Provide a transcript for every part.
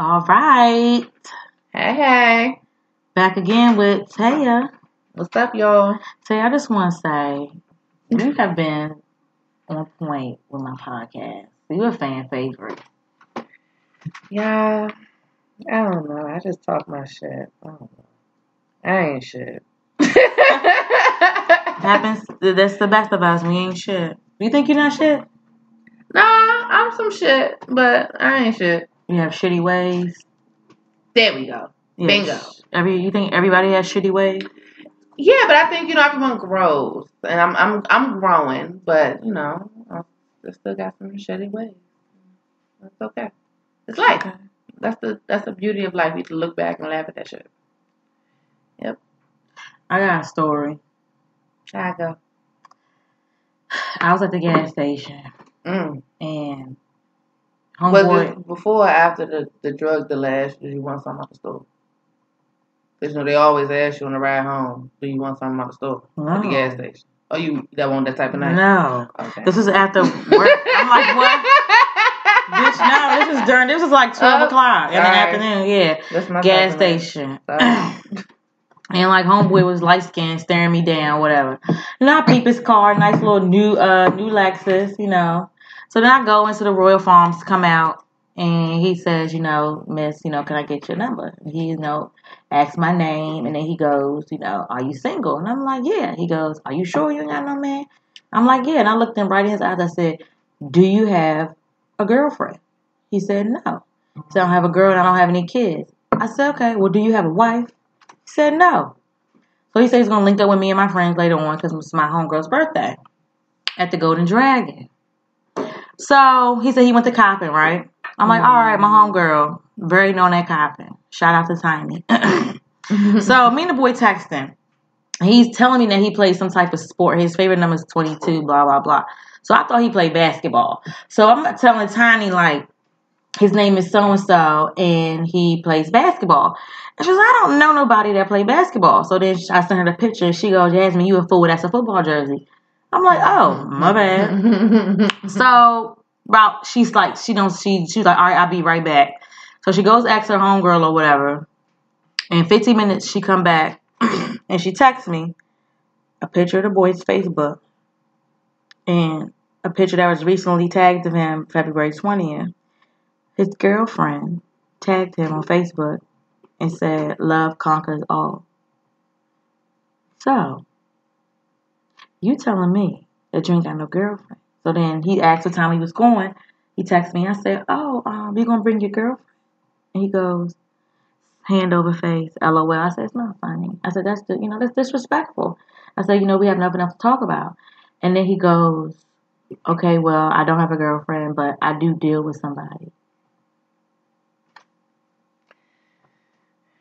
All right. Hey, hey. Back again with Teya. What's up, y'all? Teya, I just want to say you mm-hmm. have been on point with my podcast. You're a fan favorite. Yeah, I don't know. I just talk my shit. I don't know. I ain't shit. Happens. That's the best of us. We ain't shit. You think you're not shit? nah, I'm some shit, but I ain't shit. You have shitty ways. There we go. Yeah, Bingo. Every you think everybody has shitty ways? Yeah, but I think you know everyone grows, and I'm I'm I'm growing, but you know I still got some shitty ways. That's okay. It's life. Okay. That's the that's the beauty of life. You can look back and laugh at that shit. Yep. I got a story. I go. I was at the gas station Mm. and Was it before or after the, the drug delay? Did you want something out the store? Because you know they always ask you on the ride home, do you want something out the store at the gas station? Oh, you that want that type of night? No. Okay. This was after work. I'm like, what? Bitch, no, this is during, this was like 12 Oh, o'clock in the afternoon, yeah. That's my Gas type of night. station. And like homeboy was light skinned, staring me down, whatever. And I peep his car, nice little new uh new Lexus, you know. So then I go into the Royal Farms, come out, and he says, you know, Miss, you know, can I get your number? He, you know, asks my name, and then he goes, you know, are you single? And I'm like, yeah. He goes, are you sure you ain't got no man? I'm like, yeah. And I looked him right in his eyes. I said, do you have a girlfriend? He said, no. So I don't have a girl and I don't have any kids. I said, okay. Well, do you have a wife? He said, no. So he said he's gonna link up with me and my friends later on because it's my homegirl's birthday at the Golden Dragon. So he said he went to Coppin, right? I'm like, all right, my homegirl, very known at Coppin. Shout out to Tiny. so me and the boy texting. He's telling me that he plays some type of sport. His favorite number is 22, blah, blah, blah. So I thought he played basketball. So I'm telling Tiny, like, his name is so and so, and he plays basketball. And she's like, I don't know nobody that play basketball. So then I sent her the picture, and she goes, Jasmine, you a fool. That's a football jersey. I'm like, oh, my bad. So about she's like she don't she she's like all right I'll be right back. So she goes ask her homegirl or whatever. In 15 minutes she come back and she texts me a picture of the boy's Facebook and a picture that was recently tagged of him February 20th. His girlfriend tagged him on Facebook and said love conquers all. So you telling me that you ain't got no girlfriend. So then he asked what time he was going. He texted me. I said, Oh, um, you gonna bring your girlfriend? And he goes, hand over face, LOL. I said, It's not funny. I said, That's the you know, that's disrespectful. I said, you know, we have nothing else to talk about. And then he goes, Okay, well, I don't have a girlfriend, but I do deal with somebody.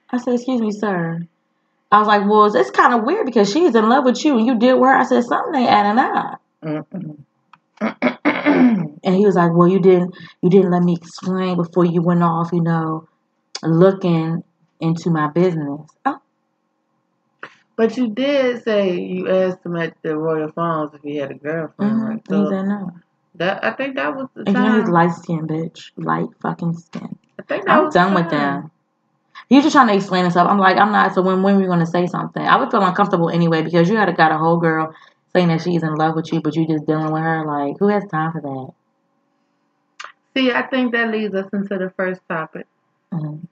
I said, Excuse me, sir. I was like, Well, it's kind of weird because she's in love with you and you deal with her. I said, Something ain't adding up. And he was like, "Well, you didn't you didn't let me explain before you went off, you know, looking into my business." Oh, but you did say you asked him at the Royal Farms if he had a girlfriend, mm-hmm. right? he said no. that I think that was the And you know he's time. light skinned bitch, light fucking skin. I think that I'm was done with time. them. He was just trying to explain himself. I'm like, I'm not. So when when were you gonna say something? I would feel uncomfortable anyway because you had got a whole girl saying that she's in love with you, but you're just dealing with her. Like, who has time for that? See, I think that leads us into the first topic Mhm.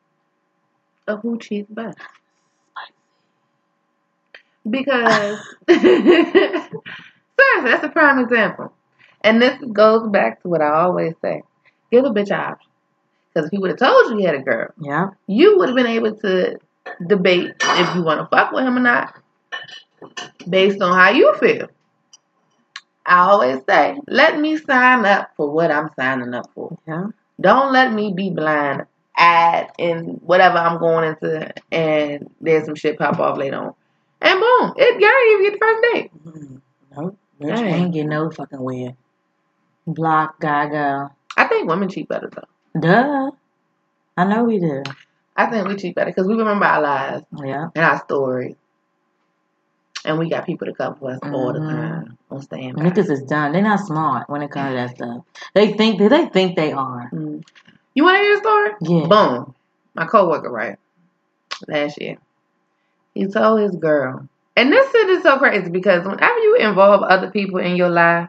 of who cheats best. Because seriously, that's a prime example. And this goes back to what I always say: give a bitch an option. Because if he would have told you he had a girl, Yeah. you would have been able to debate if you want to fuck with him or not, based on how you feel. I always say, let me sign up for what I'm signing up for. Yeah. Don't let me be blind eyed in whatever I'm going into and there's some shit pop off later on. And boom, it you get the first date. Mm, Nope. Bitch, ain't get no fucking where. Block, gaga. I think women cheat better though. Duh. I know we do. I think we cheat better because we remember our lives Yeah. and our stories. And we got people to come for us all the Mhm. time on standby. Niggas is done. They're not smart when it comes to that stuff. They think they think they are. Mm. You want to hear a story? Yeah. Boom. my coworker, right? Last year, he told his girl, and this shit is so crazy because whenever you involve other people in your life,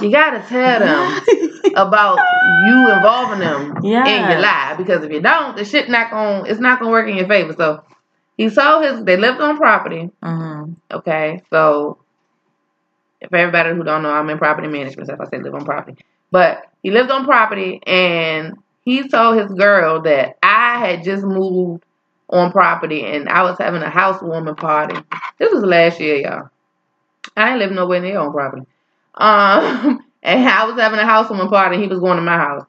you gotta tell them about you involving them yeah. in your life because if you don't, the shit not gonna it's not gonna work in your favor. So he told his they lived on property. Mhm. Okay, so if everybody who don't know, I'm in property management. So if I say live on property, but he lived on property, and he told his girl that I had just moved on property, and I was having a housewarming party. This was last year, y'all. I ain't live nowhere near on property. Um, and I was having a housewarming party, and he was going to my house.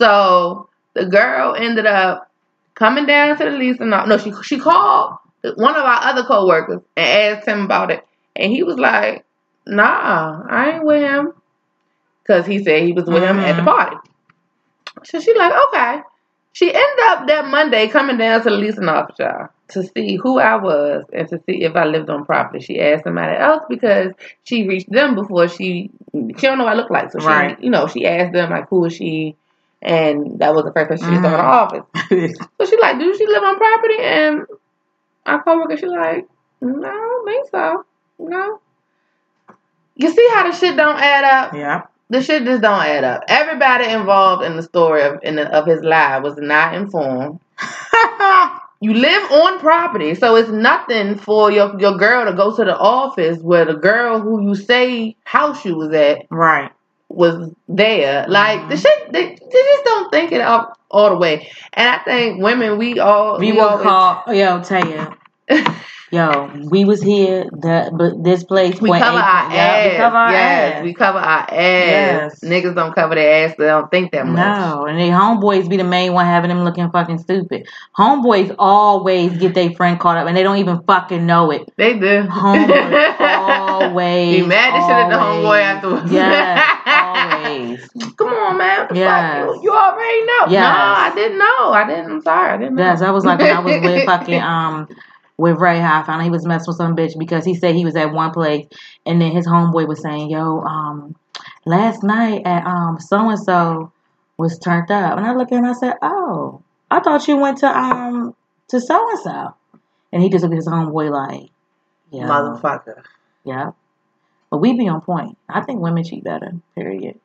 So the girl ended up coming down to the lease and. No, she she called one of our other coworkers and asked him about it, and he was like, "Nah, I ain't with him," because he said he was with him at the Mhm. party. So she like, okay. She ended up that Monday coming down to the leasing office y'all, to see who I was and to see if I lived on property. She asked somebody else because she reached them before she she don't know what I look like. So she Right. you know, she asked them like who is she and that was the first person she saw in the office. So she like, do she live on property? And our coworker, she like, no, I don't think so. No. You see how the shit don't add up? yeah. The shit just don't add up. Everybody involved in the story of in the, of his life was not informed. You live on property, so it's nothing for your your girl to go to the office where the girl who you say house you was at right. was there. Like the Mhm. shit, they, they just don't think it up all the way. And I think women, we all We we will always- call. Yo, tell you. Yo, we was here. The but this place. We cover A, our point- ass. yeah, We cover our yes, ass. we cover our ass. Yes. Niggas don't cover their ass. They don't think that much. No, and they homeboys be the main one having them looking fucking stupid. Homeboys always get their friend caught up, and they don't even fucking know it. They do. Homeboys always. Be mad as shit at the homeboy afterwards. Yes, always. Come on, man. Yes. You, you already know. Yes. No, I didn't know. I didn't. I'm sorry. I didn't know. Yes, I was like when I was with fucking um with Ray High, I found out he was messing with some bitch because he said he was at one place and then his homeboy was saying, Yo, um, last night at um so and so was turned up and I looked at him and I said, Oh, I thought you went to um to so and so and he just looked at his homeboy like, Yeah. Motherfucker. Yeah. But we be on point. I think women cheat better, period.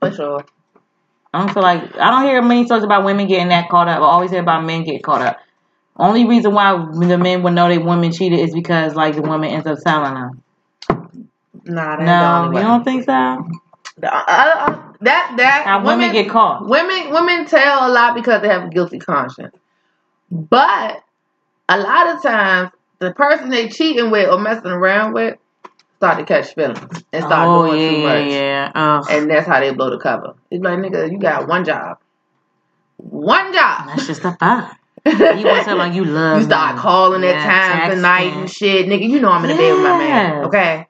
For sure. I don't feel like I don't hear many stories about women getting that caught up. I always hear about men get caught up. Only reason why the men would know that women cheated is because like the woman ends up telling them. Nah, No, you don't think so? The- uh, uh, that that How women get caught. Women women tell a lot because they have a guilty conscience. But a lot of times the person they cheating with or messing around with start to catch feelings and start oh doing yeah, too much. yeah. And that's how they blow the cover. It's like nigga, you got one job. One job. That's just a fact. You want to like you love. You start me. calling at Yeah, times of night and shit. Nigga, you know I'm in the bed with my man. Okay?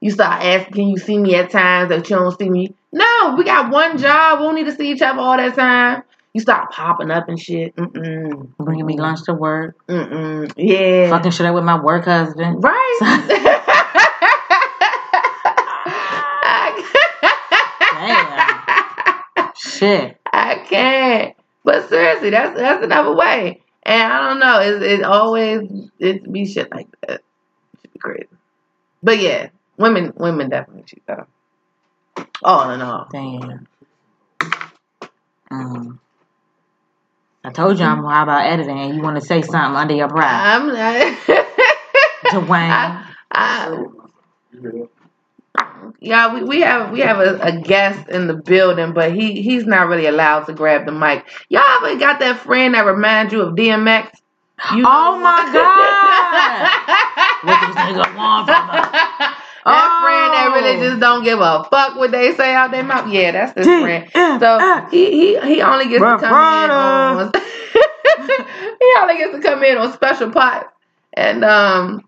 You start asking, can you see me at times that you don't see me? No, we got one job. We don't need to see each other all that time. You start popping up and shit. Mm-mm. Bringing me lunch to work. Mm-mm. Yeah. Fucking shit up with my work husband. Right. Shit. I can't. But seriously, that's that's another way. And I don't know. It it always it be shit like that. Should be crazy. But yeah, women women definitely cheat though. All in all. Damn. Mm. I told you I'm high about editing and you want to say something under your breath. I'm not. Dwayne. I, I, yeah, we, we have we have a, a guest in the building, but he he's not really allowed to grab the mic. Y'all ever got that friend that reminds you of DMX? You Oh my God! What this nigga want from us? That friend that really Oh. just don't give a fuck what they say out their mouth. Yeah, that's this D- friend. So he he he only gets to come in on he only gets to come in on special pots. And um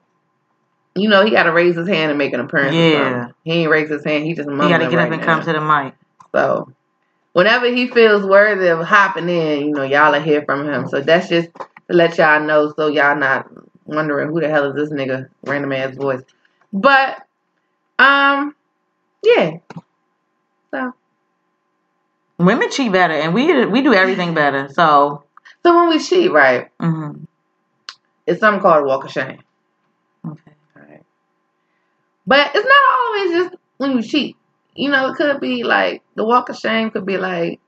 you know, he gotta raise his hand and make an appearance. Yeah. He ain't raise his hand, he just You mumbling gotta get right up and now. come to the mic. So whenever he feels worthy of hopping in, you know, y'all will hear from him. So that's just to let y'all know so y'all not wondering who the hell is this nigga random ass voice. But um yeah. So Women cheat better and we we do everything better. So So when we cheat, right, Mm-hmm. it's something called a walk of shame. But it's not always just when you cheat. You know, it could be like the walk of shame could be like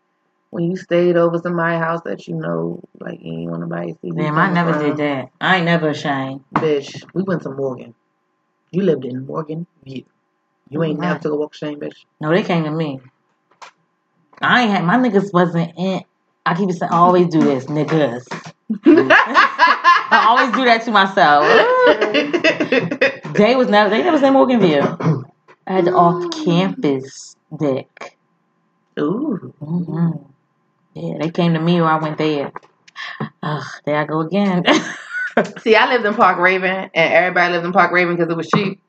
when you stayed over somebody's house that you know, like you ain't want nobody to see. Damn, I never from. did that. I ain't never ashamed. Bitch, we went to Morgan. You lived in Morgan View. You ain't never took a walk of shame, bitch. No, they came to me. I ain't had my niggas wasn't in. I keep saying, I always do this, niggas. I always do that to myself. They was never. They never said Morgan View. I had the off-campus dick. Ooh. hmm Yeah, they came to me or I went there. Ugh, there I go again. See, I lived in Park Raven, and everybody lived in Park Raven because it was cheap.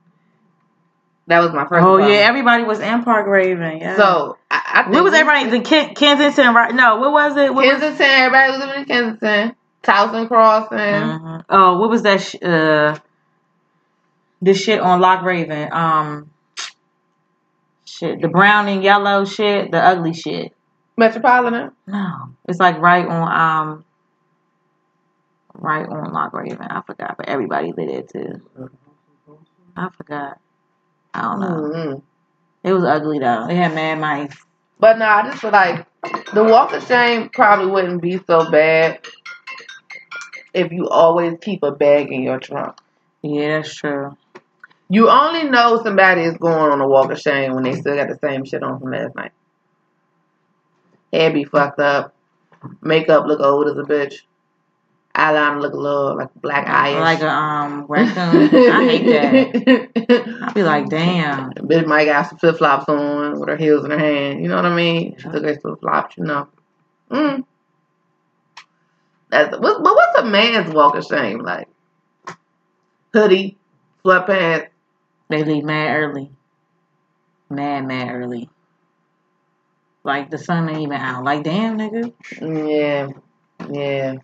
That was my first. oh apartment. yeah, everybody was in Park Raven. Yeah. So I, I think where was everybody? The Ken- Kensington, right? No, what was it? What was, Kensington. Everybody was living in Kensington. Towson Crossing. Mhm. Oh, what was that? Sh- uh, the shit on Loch Raven. Um, shit, the brown and yellow shit, the ugly shit. Metropolitan. No, it's like right on um, right on Loch Raven. I forgot, but everybody lived there too. I forgot. I don't know. mm It was ugly though. It had mad mice. But no, I just feel like the walk of shame probably wouldn't be so bad if you always keep a bag in your trunk. Yeah, that's true. You only know somebody is going on a walk of shame when they still got the same shit on from last night. Hair be fucked up. Makeup look old as a bitch. Eyeliner look a little like black eye. Like a um raccoon. I hate that. I'd be like, damn. Bitch might got some flip flops on with her heels in her hand. You know what I mean? She took her flip flops, you know. Mm. That's what, but what's a man's walk of shame like? Hoodie, sweatpants. They leave mad early. Mad, mad early. Like the sun ain't even out. Like, damn, nigga. Yeah, yeah.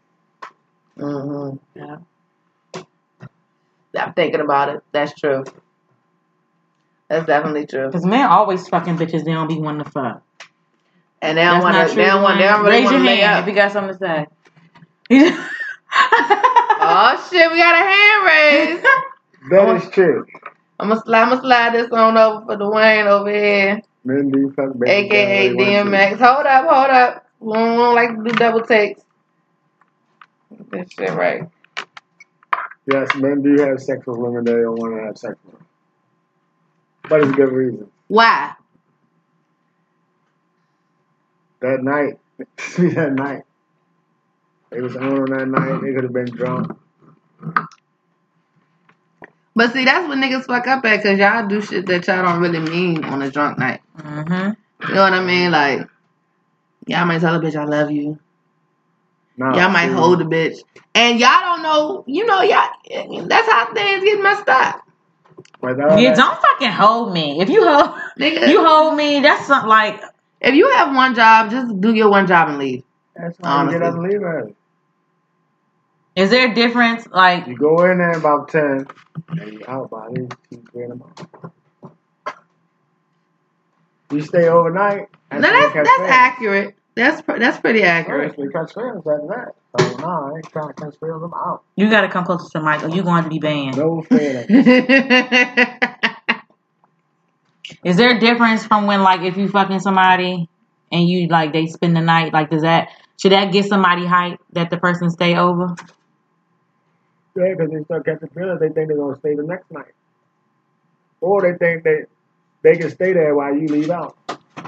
Mhm. Yeah. I'm thinking about it. That's true. That's definitely true. Because men always fucking bitches, they don't be one to fuck. And they don't That's want not to. true. They don't want. They don't really Raise your hand up. if you got something to say. Oh shit! We got a hand raised. That is true. I'm gonna slide. I'm gonna slide this on over for Dwayne over here. Men do fuck baby. AKA girl, they want DMX. Hold up, hold up. We don't, like to do double takes. Get This shit right. Yes, men do have sex with women they don't want to have sex with. But it's a good reason. Why? That night, that night, they was on that night. They could have been drunk. But see, that's what niggas fuck up at because y'all do shit that y'all don't really mean on a drunk night. mm-hmm. You know what I mean? Like, y'all might tell a bitch I love you. Nah, Y'all might see, hold a bitch. And y'all don't know, you know, y'all, that's how things get messed up. But all Yeah, that- don't fucking hold me. If you hold, Nigga, you hold me, that's something like, if you have one job, just do your one job and leave. That's why you get up and leave early. Is there a difference? Like, You go in there about 10, and you out by at least 2, 3 in. You stay overnight. No, that's that's accurate. That's pr- that's pretty accurate. Accurate. We catch films at that. So, no, I ain't trying to catch films. I'm out. you gotta come closer to Michael. You going to be banned. No feeling. Is there a difference from when, like, if you fucking somebody and you like they spend the night? Like, does that should that get somebody hype that the person stay over? Yeah, because they start catching feelings. They think they're going to stay the next night. Or they think they they can stay there while you leave out.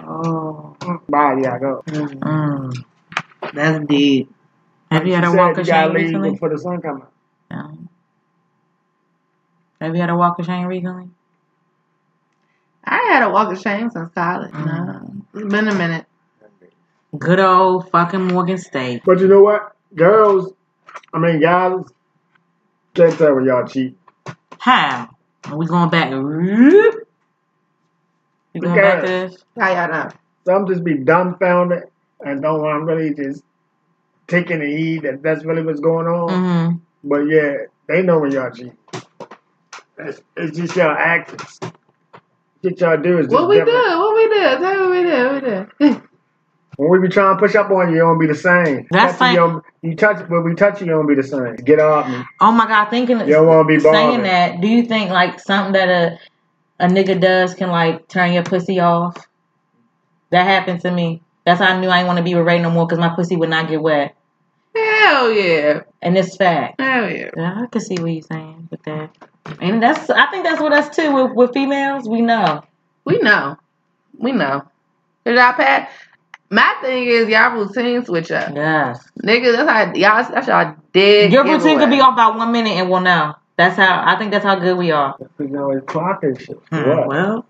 Oh, Bye, yeah, go. mm. that's deep. have you had a She walk said of shame recently? before the sun come out. No. Have you had a walk of shame recently? I had a walk of shame since college. No, it's been a minute. Good old fucking Morgan State. But you know what? Girls, I mean, guys, can't tell when y'all cheat. How? Are we going back? You going back to this? How y'all know? Some just be dumbfounded and don't want to really just taking the heed that that's really what's going on. Mm-hmm. But yeah, they know when y'all cheat. It's, it's just y'all actions. What y'all do is just What we do? What we do? Tell me what we do. What we do. When we be trying to push up on you, you don't be the same. That's Touch you, like- you, don't- touch when we touch you, you don't be the same. Get off me. Oh my god, thinking that. You don't want to be saying that, do you think like something that a a nigga does can like turn your pussy off? That happened to me. That's how I knew I didn't want to be with Ray no more because my pussy would not get wet. Hell yeah. And it's fact. Hell yeah. Yeah, I can see what you're saying with that. And that's I think that's what us too with, with females. We know. We know. We know. Cause y'all pat. My thing is y'all routine switch up. Yes. Nigga, that's how y'all that's y'all dead. Your routine could be off by one minute and we'll know. That's how I think that's how good we are. You know, it's clocking shit. Hmm, What? Well,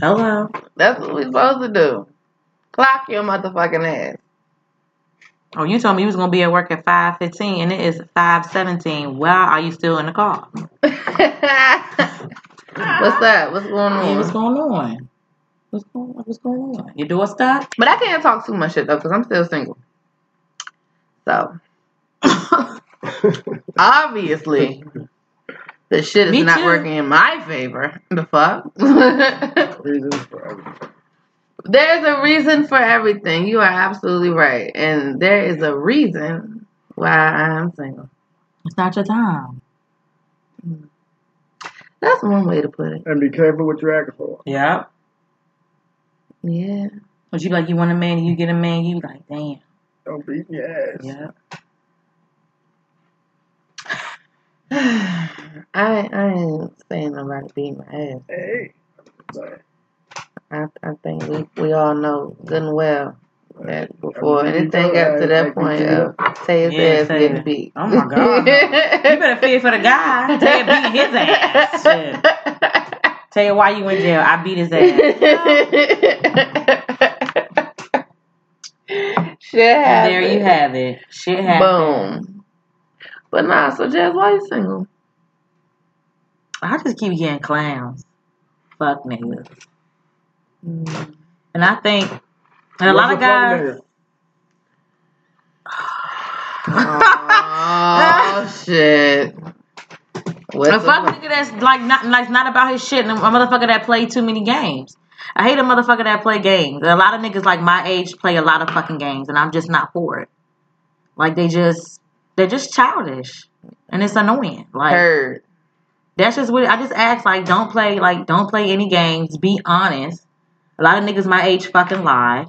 hello. That's what we supposed to do. Clock your motherfucking ass. Oh, you told me you was gonna be at work at five fifteen, and it is five seventeen. Why are you still in the car? What's up? What's going Hey, what's going on? What's going on? What's going on? Your door stuck? But I can't talk too much shit though, because I'm still single. So obviously the shit is Me not too. working in my favor. The fuck? Reasons for everything. There's a reason for everything. You are absolutely right. And there is a reason why I'm single. It's not your time. That's one way to put it. And be careful what you're asking for. Yep. Yeah. But you like you want a man, you get a man, you like damn. Don't beat your ass. Yep. I I ain't saying nobody beat my ass. Hey. I I think we, we all know good and well that before Everything you anything do, got to that I point can of uh, Tay's Yeah, ass Tay. getting beat. Oh my God. You better fear for the guy. Tell you beating his ass. Shit. Tell you why you in jail. I beat his ass. Shit And there you have it. Shit happened. Boom. But nah, so Jazz, why you single? I just keep getting clowns. Fuck niggas. Mm. And I think, and a lot of guys. Oh shit. What's A fuck nigga that's like not like not about his shit, and a motherfucker that play too many games. I hate a motherfucker that play games. A lot of niggas like my age play a lot of fucking games, and I'm just not for it. Like they just they're just childish, and it's annoying. Like Heard. that's just what I just ask. Like don't play like don't play any games. Be honest. A lot of niggas my age fucking lie.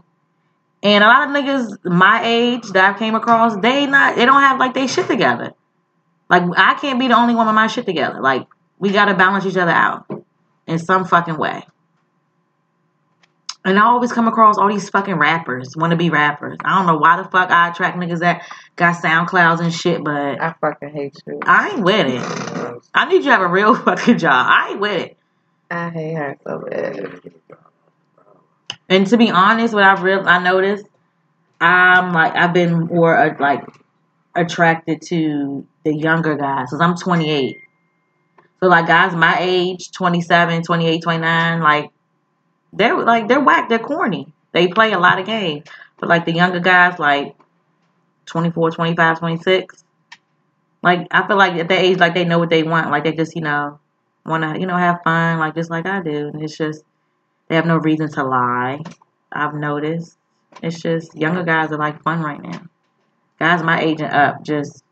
And a lot of niggas my age that I came across, they not they don't have like they shit together. Like I can't be the only one with my shit together. Like we gotta balance each other out in some fucking way. And I always come across all these fucking rappers, wanna be rappers. I don't know why the fuck I attract niggas that got SoundClouds and shit, but I fucking hate you. I ain't with it. I need you to have a real fucking job. I ain't with it. I hate her so bad. And to be honest, what I've real I noticed, I'm like I've been more uh, like attracted to the younger guys because I'm 28. So like guys my age, 27, 28, 29, like they're like they're whack, they're corny. They play a lot of games. But like the younger guys, like 24, 25, 26, like I feel like at that age, like they know what they want. Like they just you know want to you know have fun, like just like I do. And it's just they have no reason to lie. I've noticed. It's just younger guys are like fun right now. Guys my agent up just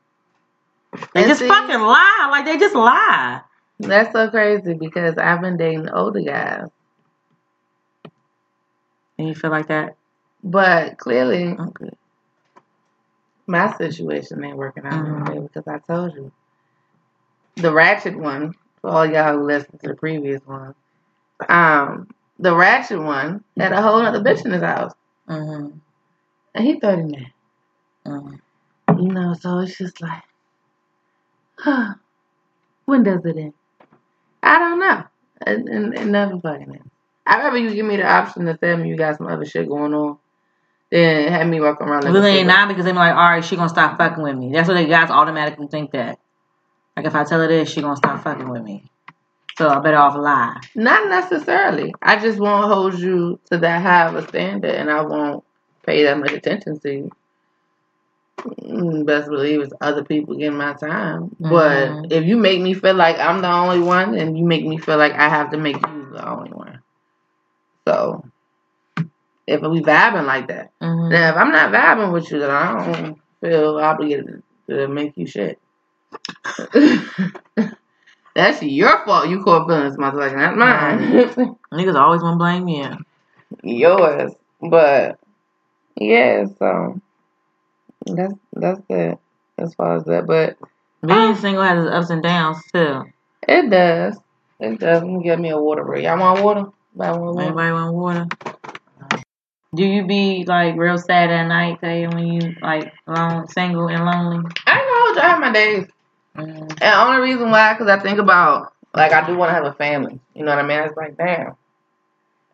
they And just see- fucking lie. Like they just lie. That's so crazy because I've been dating older guys. And you feel like that? But clearly Okay. my situation ain't working out Mhm. anyway because I told you. The ratchet one, for all y'all who listened to the previous one, um, the ratchet one had a whole other bitch in his house. Mm-hmm. And he 39. Mm-hmm. You know, so it's just like, huh, when does it end? I don't know. It, it, it never fucking ends. I'd rather you give me the option to tell me you got some other shit going on than have me walk around like Well, ain't not because they're like, all right, she gonna stop fucking with me. That's what the guys automatically think that. Like if I tell her this, she gonna stop fucking with me. So I better off lie. Not necessarily. I just won't hold you to that high of a standard and I won't pay that much attention to you. Mm, Best believe it's other people getting my time. Mhm. But if you make me feel like I'm the only one and you make me feel like I have to make you the only one. So if we vibing like that. Mhm. Now, if I'm not vibing with you, then I don't feel obligated to make you shit. That's your fault. You caught feelings, motherfucker, not mine. Niggas always want to blame you. Yours, but yeah. So that's that's it as far as that. But Being single has its ups and downs too. it does. It does. Let me get me a water break. Y'all want water? One water. Anybody want water? Do you be like real sad at night, Tay, when you like alone, single and lonely? I know I have my days. Mm. And the only reason why, because I think about, like, I do want to have a family. You know what I mean? It's like, damn.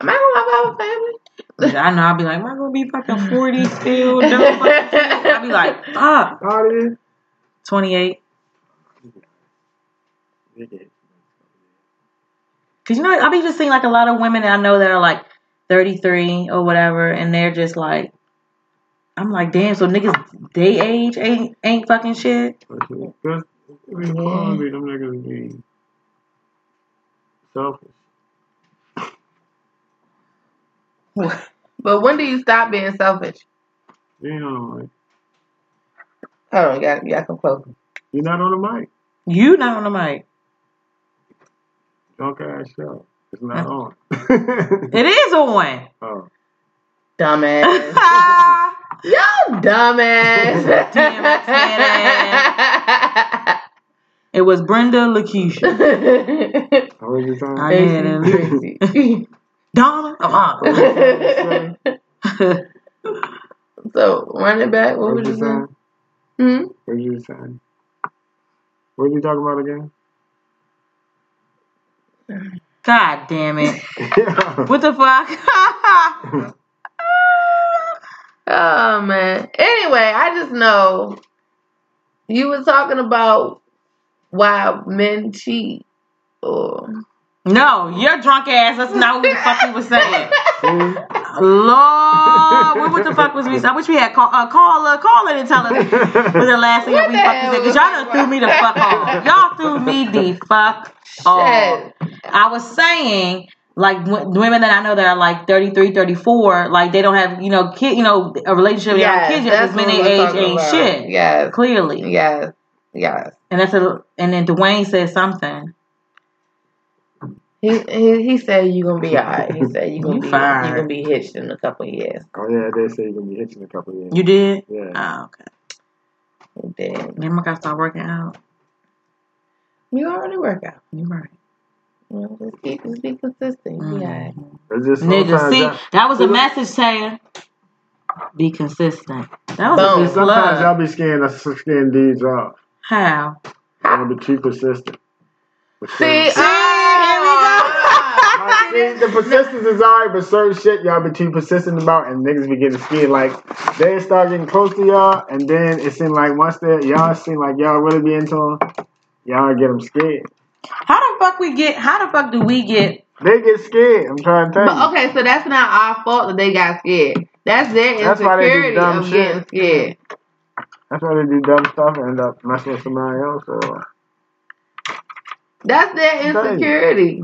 Am I to have a family? I know I'll be like, am I gonna be fucking 40 still? I'll be like, fuck. You? 28. Cause you know, I be just seeing like a lot of women that I know that are like 33 or whatever, and they're just like, I'm like, damn, so niggas they age ain't ain't fucking shit. Because we probably them niggas be selfish. But when do you stop being selfish? You know, like, Hold on, you got, you got to come closer. you're not on the mic. You not on the mic. Drunk ass show. It's not on. It is on. oh. Dumbass. Yo, dumbass. DMX it was Brenda Lakeisha. What was you saying? I had it. Donna. Come on. so, run it back. What What was was you you saying? saying? Hmm? What was you saying? What were you talking about again? God damn it. What the fuck? Oh man. Anyway, I just know you were talking about why men cheat. Or no, your drunk ass. That's not what the fuck we was saying. Lord, what, the fuck was we? I wish we had call, uh, caller, caller to tell us what the last thing that we fucking said. Cause y'all done threw me the fuck off. Y'all threw me the fuck off. I was saying, like w- women that I know that are like 33, 34, like they don't have, you know, kid, you know, a relationship, don't Yes, kids yet because men age ain't about. shit. Yes. Clearly. Yes. Yes. And that's a, and then Dwayne said something. He, he he said you gonna be alright. He said you gonna You be fired. you gonna be hitched in a couple of years. Oh yeah, they say you're gonna be hitching a couple of years. You did? yeah. Oh, okay. You did. Then I gotta start working out. You already work out. You right. You know, just keep just be consistent. You be alright. Mm-hmm. Nigga, see, y'all- that was a message, Teya. Be consistent. That was Boom. a good sometimes y'all be scaring us scaring dudes off. How? Y'all be too persistent. But See, certain- see, the persistence is alright, but certain shit y'all be too persistent about, and niggas be getting scared. Like they start getting close to y'all, and then it seem like once they y'all seem like y'all really be into them, y'all get them scared. How the fuck we get? How the fuck do we get? They get scared. I'm trying to tell you. Okay, so that's not our fault that they got scared. That's their That's why they do insecurity dumb of shit. getting scared. That's why they do dumb stuff and end up messing with somebody else. Or That's their insecurity.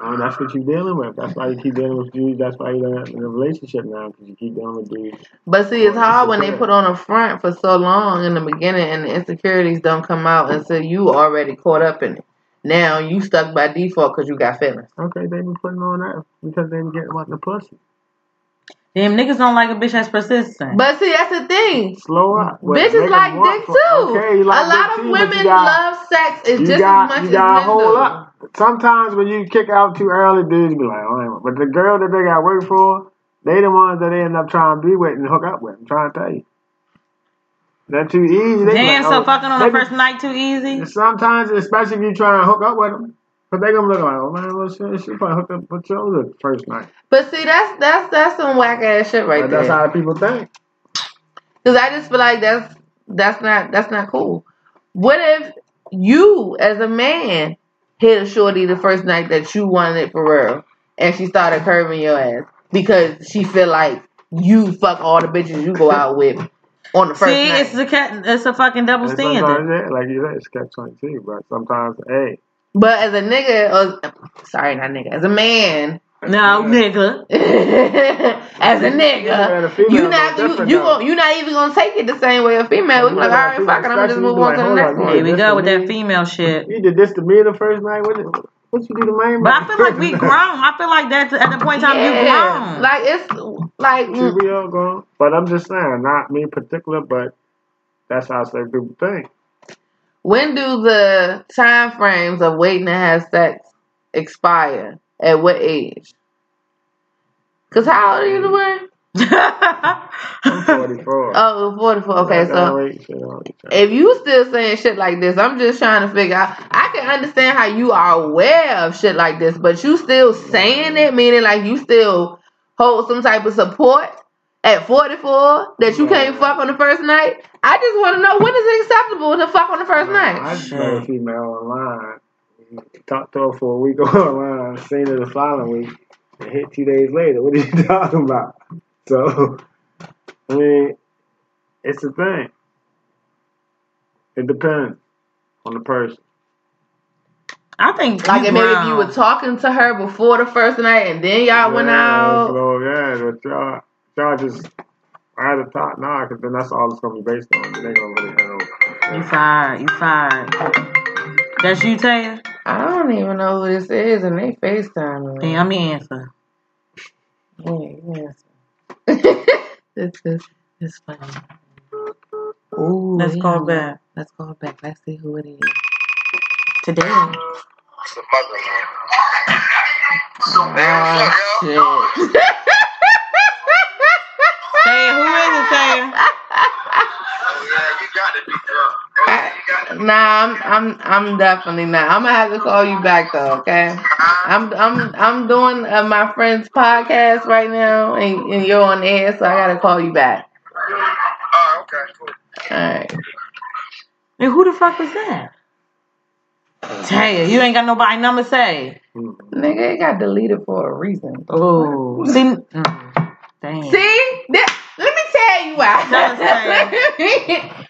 Oh, that's what you're dealing with. That's why you keep dealing with dudes. That's why you're in a relationship now because you keep dealing with dudes. But see, it's hard when they put on a front for so long in the beginning and the insecurities don't come out until you already caught up in it. Now you stuck by default because you got feelings. Okay, they be putting on that because they be getting wanting the pussy. Damn niggas don't like a bitch that's persistent. But see, that's the thing. Slow up. What Bitches like want dick too. Okay, like a lot of too, women got- love sex as You just got, as much you as got men hold do. up. Sometimes when you kick out too early, dudes be like, oh, but the girl that they got work for, they the ones that they end up trying to be with and hook up with. I'm trying to tell you. That too easy. They be Damn, like, so oh, fucking on they the be- first night too easy. Sometimes, especially if you try to hook up with them, but they gonna look like, oh man, well, she, she probably hooked up with you the first night. But see, that's that's that's some whack ass shit right there. That's how people think. Because I just feel like that's that's not that's not cool. What if you, as a man, hit a shorty the first night that you wanted it for real, and she started curving your ass because she feel like you fuck all the bitches you go out with on the first See, night. it's a cat. It's a fucking double And sometimes, standard. yeah, like you said, it's catch twenty two. But sometimes, hey, but as a nigga, or sorry, not nigga, as a man, No, nigga. As a nigga, female you is not you, you though. you not even gonna take it the same way a female. You like, all right, fuck it, I'm gonna just move on to the next Here one. we go with that female shit. You did this to me the first night. What, did- what you do to my But I feel like we grown. I feel like that's at the point in time you Yeah, grown. like it's like Should we all grown? But I'm just saying, not me in particular, but that's how certain people think. when do the time frames of waiting to have sex expire? At what age? Cause how old are you the way? I'm 44. Oh, 44. Okay, I so wait, shit, all the time. if you still saying shit like this, I'm just trying to figure out. I can understand how you are aware of shit like this, but you still saying it, meaning like you still hold some type of support at 44 that you can't fuck on the first night. I just want to know when is it acceptable to fuck on the first night? I night? just met a female online. Talked to her for a week online, uh, seen her the following week, and hit two days later. What are you talking about? So, I mean, it's a thing. It depends on the person. I think Like you and maybe if you were talking to her before the first night and then y'all went Yeah, out. So, yeah, but y'all, y'all just I had to talk now, because then that's all it's going to be based on. They ain't going to really handle You fired. You fired. That's you, Teya? I don't even know who this is, and they FaceTime me. Damn, me answer. Yeah, yes. this is it's funny. Ooh, Let's yeah. call back. Let's call back. Let's see who it is. Today. the mother, man. Oh, shit. Teya, who is it, Teya? Oh, yeah, you got to be drunk. Yeah, you got to be Nah, I'm I'm I'm definitely not. I'm gonna have to call you back though. Okay. I'm I'm I'm doing uh, my friend's podcast right now, and, and you're on air, so I gotta call you back. Oh, okay, cool. All right. And who the fuck was that? Teya, you ain't got nobody number say. Nigga, it got deleted for a reason. Oh, see, mm, damn. See, that, let me tell you why. Tell us,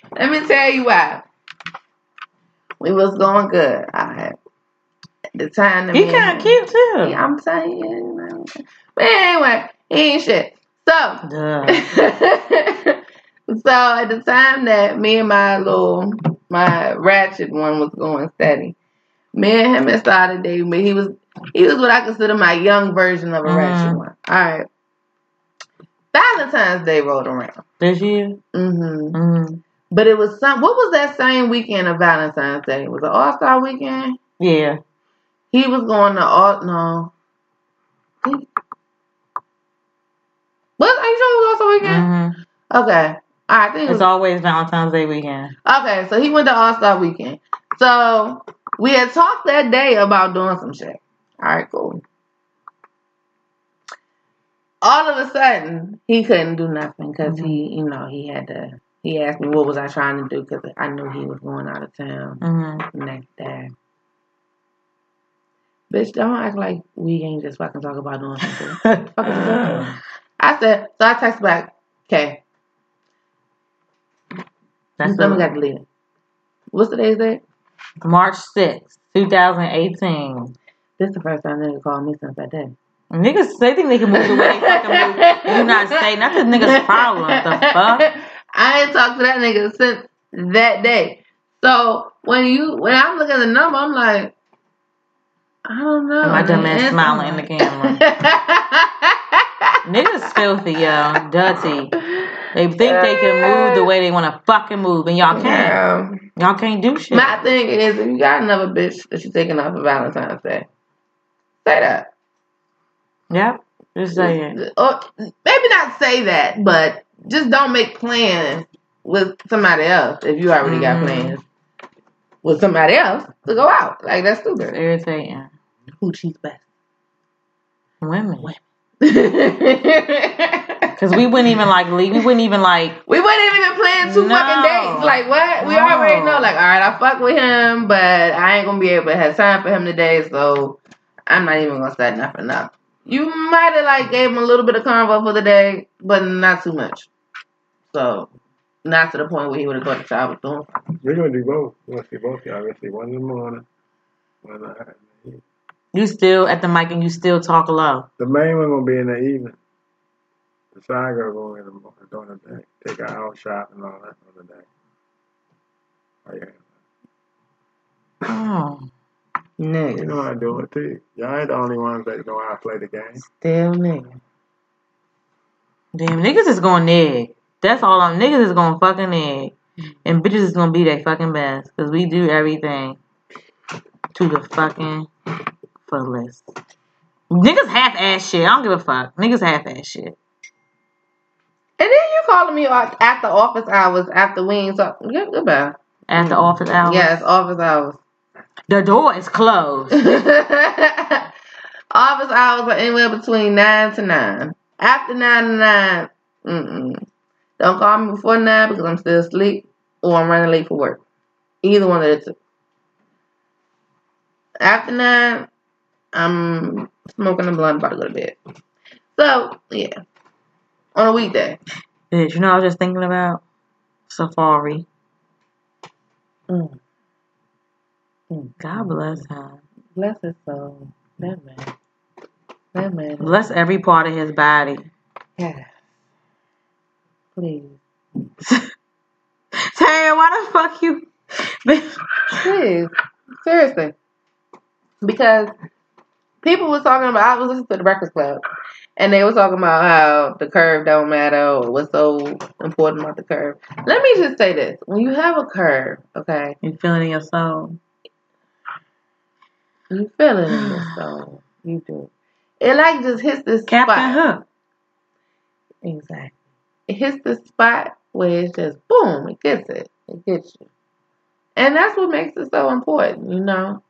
let me tell you why. We was going good. Right. At the time, that He kind of cute too. Yeah, I'm saying. you know. But anyway, he ain't shit. So, so at the time that me and my little my ratchet one was going steady, me and him had started dating, but he was he was what I consider my young version of a ratchet Mhm. one. All right. Valentine's Day rolled around. This year? hmm Mm. But it was some. What was that same weekend of Valentine's Day? Was it All Star Weekend? Yeah. He was going to all no. He- What? Are you sure it was All Star Weekend? hmm Okay. All right, I think it was It's always Valentine's Day weekend. Okay, so he went to All Star Weekend. So we had talked that day about doing some shit. All right, cool. All of a sudden, he couldn't do nothing because he, you know, he had to. He asked me what was I trying to do because I knew he was going out of town hmm next day. Bitch, don't act like we ain't just fucking talk about doing some shit. Fuck is you talking about? I said, so I text back, okay, That's this number the, got deleted. What's today's date? March 6th, 2018. This is the first time nigga called me since that day. Niggas, they think they can move the way they fucking move. You not saying that's the nigga's problem. The fuck? I ain't talked to that nigga since that day. So when you when I'm looking at the number, I'm like, I don't know. My dumb ass smiling in the camera. Niggas filthy, yo. Dirty. They think they can move the way they want to fucking move, and y'all can't. Y'all can't do shit. My thing is, if you got another bitch that you're taking off for Valentine's Day, say that. Yep. Just saying. Or maybe not say that, but just don't make plans with somebody else if you already got Mhm. plans with somebody else to go out. Like that's It's stupid. irritating. Who cheats best? Women. we Because we wouldn't even like leave. We wouldn't even like. We wouldn't even plan two No. fucking dates. Like what? We No. already know. Like all right, I fuck with him, but I ain't gonna be able to have time for him today. So I'm not even gonna set nothing up. You might have like gave him a little bit of convo for the day, but not too much. So not to the point where he would have thought that I was doing. We're gonna do both. We're gonna see both y'all. We're gonna see one in the morning, one in the afternoon. You still at the mic and you still talk low. The main one gonna be in the evening. The side girl going in the morning during the day. Take her out shopping and all that for the day. Oh yeah. Oh, You know how to do it too. Y'all ain't the only ones that know how to play the game. Still niggas. damn, niggas is gonna nig. That's all I'm. Niggas is gonna fucking nig, and bitches is gonna be their fucking best because we do everything to the fucking fullest. Niggas half ass shit. I don't give a fuck. Niggas half ass shit. And then you calling me out after office hours after we ain't talk. Good, goodbye. After office hours. Yes, office hours. The door is closed. office hours are anywhere between nine to nine. After nine to nine, mm-mm. Don't call me before nine because I'm still asleep or I'm running late for work. Either one of the two. After nine, I'm smoking a blunt, about to go to bed. So yeah, on a weekday. Bitch, you know I was just thinking about? Safari. Mm. God mm. bless him. Bless his soul. That man. That man. Bless every part of his body. Yeah. Please. Teya, why the fuck you? Please. Seriously. Because people was talking about I was listening to the Breakfast Club and they was talking about how the curve don't matter or what's so important about the curve. Let me just say this. When you have a curve, okay, You feeling in your soul? You feel it in your soul. You do. It like just hits this Captain spot. Hook. Exactly. It hits the spot where it's just boom, it gets it. It gets you. And that's what makes it so important, you know?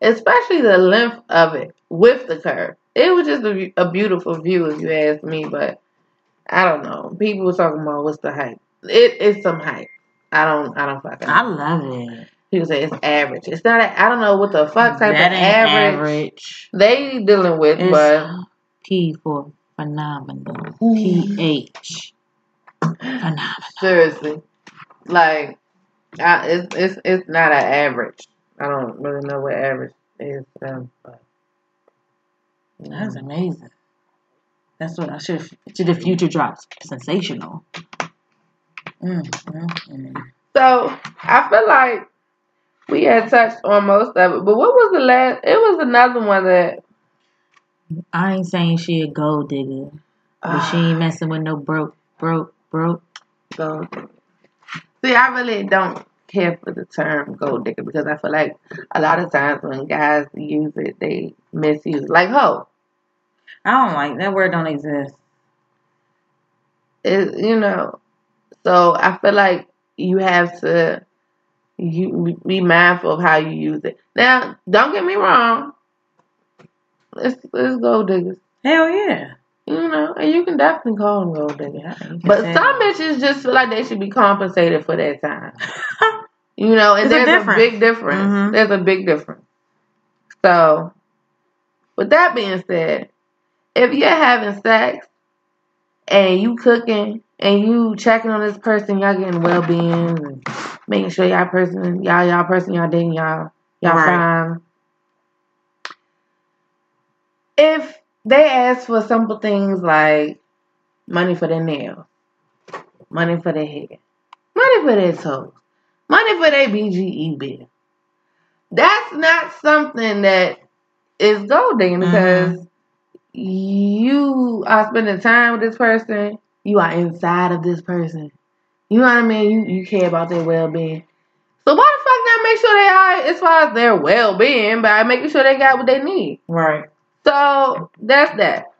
Especially the length of it with the curve. It was just a, a beautiful view if you ask me, but I don't know. People were talking about what's the hype. It is some hype. I don't I don't fucking I love it. People say it's average. It's not a, I don't know what the fuck type that of average, average. they dealing with, It's but P for phenomenal. PH. Phenomenal. Seriously, like, I, it's it's it's not an average. I don't really know what average is. Um, but, That's amazing. That's what I should. To the future drops. Sensational. Mm, mm, mm. so I feel like we had touched on most of it. But what was the last? It was another one that. I ain't saying she a gold digger, but she ain't ah. messing with no broke, broke, broke. Gold digger. See, I really don't care for the term gold digger because I feel like a lot of times when guys use it, they misuse it. Like, ho, I don't like that word. Don't exist. it, you know. So I feel like you have to you be mindful of how you use it. Now, don't get me wrong. Let's let's go diggers. Hell yeah. You know, and you can definitely call them gold diggers. Yeah, you can But say some bitches just feel like they should be compensated for their time. You know, and There's a there's a, difference. big difference. Mhm. There's a big difference. So, with that being said, if you're having sex and you cooking and you checking on this person, y'all getting well being and making sure y'all person, y'all y'all person, y'all dating y'all, y'all Right. fine. If they ask for simple things like money for their nails, money for their hair, money for their toes, money for their BGE bill. That's not something that is gold digging mm-hmm. because you are spending time with this person. You are inside of this person. You know what I mean? You, you care about their well being. So why the fuck not make sure they are as far as their well being by making sure they got what they need? Right. So that's that.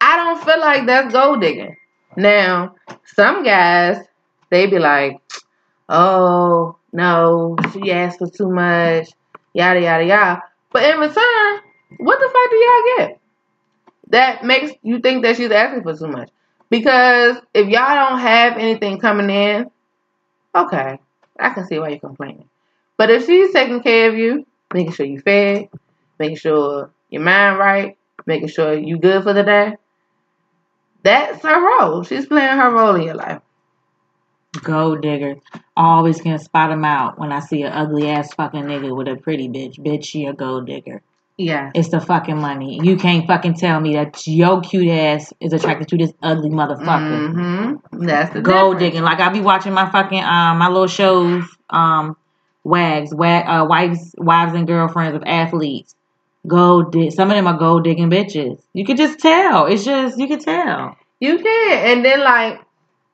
I don't feel like that's gold digging. Now, some guys, they be like, oh, no, she asked for too much, yada, yada, yada. But in return, what the fuck do y'all get? That makes you think that she's asking for too much. Because if y'all don't have anything coming in, okay, I can see why you're complaining. But if she's taking care of you, making sure you fed, making sure your mind right, making sure you good for the day, that's her role. She's playing her role in your life. Gold digger. Always can spot him out when I see an ugly ass fucking nigga with a pretty bitch. Bitch, she a gold digger. Yeah. It's the fucking money. You can't fucking tell me that your cute ass is attracted to this ugly motherfucker. Mm-hmm. That's the Gold difference. digging. Like I be watching my fucking um my little shows, um, wags, wag, uh, wives, wives and girlfriends of athletes. Gold dig. Some of them are gold digging bitches. You could just tell. It's just you could tell. You can. And then like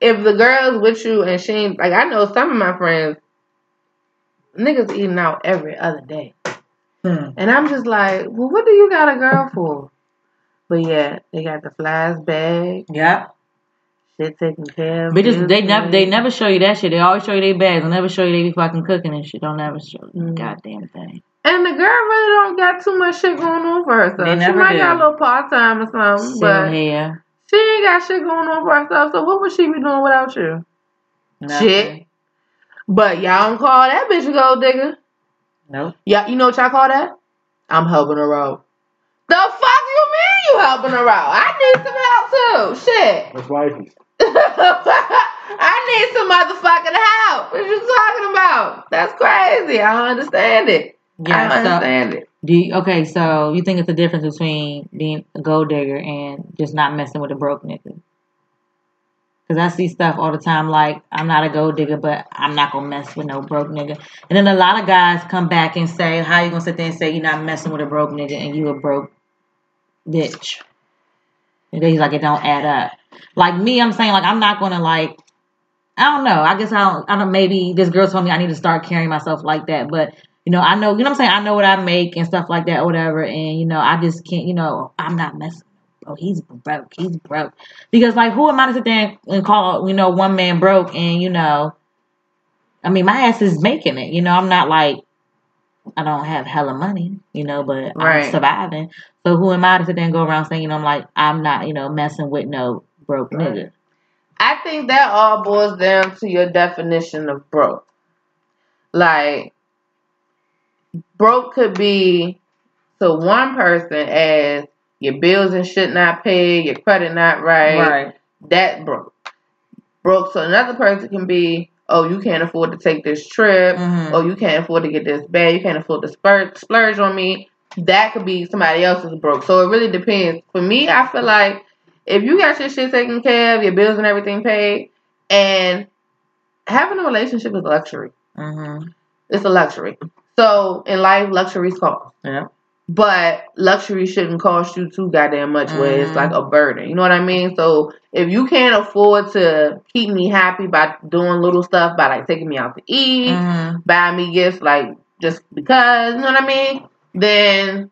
if the girl's with you and she like I know some of my friends niggas eating out every other day. Hmm. And I'm just like, well, what do you got a girl for? But yeah, they got the flies bag, Yep. shit taken care of. Bitches, they never they never show you that shit. They always show you their bags. They never show you they be fucking cooking and shit. Don't ever show you Mm. goddamn thing. And the girl really don't got too much shit going on for herself. They she might do. got a little part time or something, Still but here. she ain't got shit going on for herself. So what would she be doing without you? Shit. But y'all don't call that bitch a gold digger. Nope. Yeah, you know what y'all call that? I'm helping her out. The fuck you mean you helping her out? I need some help too. Shit. That's wifey. I need some motherfucking help. What you talking about? That's crazy. I don't understand it. I Yeah. don't So understand it. do you, okay. So you think it's the difference between being a gold digger and just not messing with a broke nigga? Because I see stuff all the time like I'm not a gold digger, but I'm not gonna mess with no broke nigga. And then a lot of guys come back and say, "How you gonna sit there and say you're not messing with a broke nigga and you a broke bitch?" And he's like, "It don't add up." Like me, I'm saying like I'm not gonna like. I don't know. I guess I don't. I don't. Maybe this girl told me I need to start carrying myself like that, but you know, I know. You know what I'm saying? I know what I make and stuff like that, or whatever. And you know, I just can't. You know, I'm not messing. Oh, he's broke. He's broke. Because like, who am I to sit there and call you know one man broke? And you know, I mean, my ass is making it. You know, I'm not like I don't have hella money. You know, but Right. I'm surviving. So who am I to sit there and go around saying you know I'm like I'm not you know messing with no broke Right. nigga. I think that all boils down to your definition of broke. Like, broke could be to one person as your bills and shit not paid, your credit not right. That broke. Broke to another person can be, oh, you can't afford to take this trip. Mhm. Oh, you can't afford to get this bag. You can't afford to spur- splurge on me. That could be somebody else's broke. So it really depends. For me, I feel like if you got your shit taken care of, your bills and everything paid, and having a relationship is a luxury. Mm-hmm. It's a luxury. So in life, luxuries cost. Yeah. But luxury shouldn't cost you too goddamn much where it's like a burden. You know what I mean? So if you can't afford to keep me happy by doing little stuff, by like taking me out to eat, Mm-hmm. buying me gifts like just because, you know what I mean? Then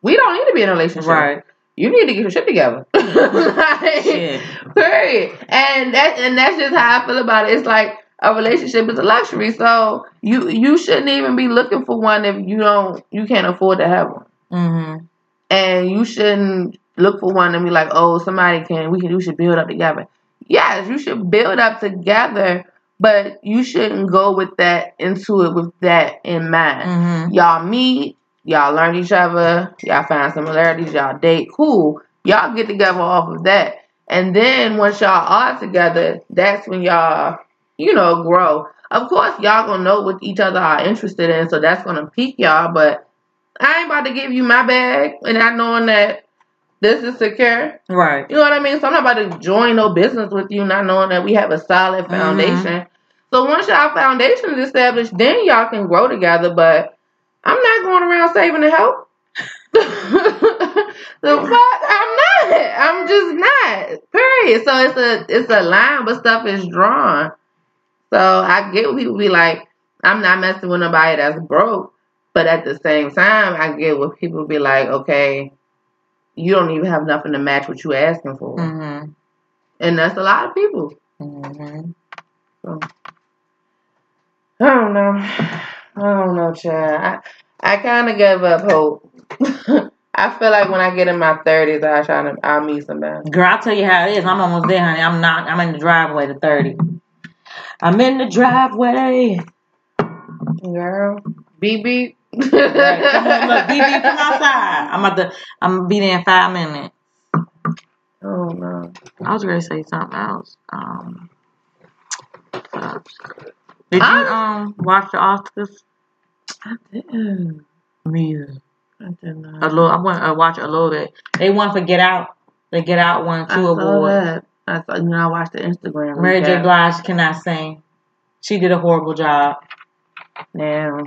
we don't need to be in a relationship. Right. You need to get your shit together. Like, Shit. Period. And that and that's just how I feel about it. It's like a relationship is a luxury. So you you shouldn't even be looking for one if you don't you can't afford to have one. Mm-hmm. And you shouldn't look for one and be like, oh, somebody can we can we should build up together. Yes, you should build up together, but you shouldn't go with that into it with that in mind Mm-hmm. y'all meet, y'all learn each other, y'all find similarities, y'all date, cool. Y'all get together off of that. And then once y'all are together, that's when y'all, you know, grow. Of course, y'all gonna know what each other are interested in, so that's gonna pique y'all, but I ain't about to give you my bag and not knowing that this is secure. Right. You know what I mean? So I'm not about to join no business with you, not knowing that we have a solid mm-hmm. foundation. So once y'all foundation is established, then y'all can grow together. But I'm not going around saving the help. the fuck? I'm not. I'm just not. Period. So it's a it's a line, but stuff is drawn. So I get what people be like, I'm not messing with nobody that's broke. But at the same time, I get what people be like, okay, you don't even have nothing to match what you're asking for. Mm-hmm. And that's a lot of people. Mm-hmm. I don't know. I don't know, child. I, I kind of gave up hope. I feel like when I get in my 30s, I try to, I'll meet somebody. Girl, I'll tell you how it is. I'm almost there, honey. I'm not. I'm in the driveway to 30. I'm in the driveway. Girl. BB. Right. Come on, look, BB, come outside. I'm about to. I'm gonna be there in five minutes. Oh, no. I was gonna say something else. Um, did you um watch the Oscars? I didn't. Me either. I did not. A little. I want to watch a little bit. They won for Get Out. The Get Out won I two saw that. I saw, you know, I watched the Instagram. Mary J. Blige cannot sing. She did a horrible job. Now,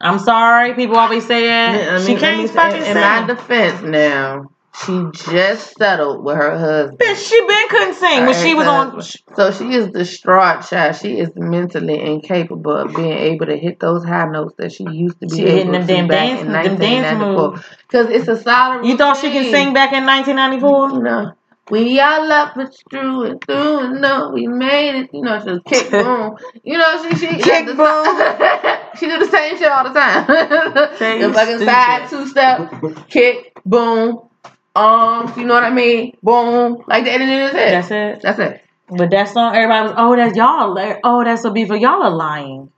I'm sorry. People always say that. I mean, she can't fucking in, sing. in my defense, now she just settled with her husband. Bitch, she been couldn't sing when she was on. So she is distraught, child. She is mentally incapable of being able to hit those high notes that she used to be She able hitting them to damn back dance- in 1994. Because it's a solid. You thought she can sing back in 1994? You know, we all up but through and through and no, we made it. You know, she was kick boom. You know, she she Kick the, she do the same shit all the time. The fucking side two step, kick boom, arms. You know what I mean? Boom, like that, and then it's it. That's it. That's it. But that song, everybody was, oh, that's y'all. Oh, that's a beef. Y'all are lying.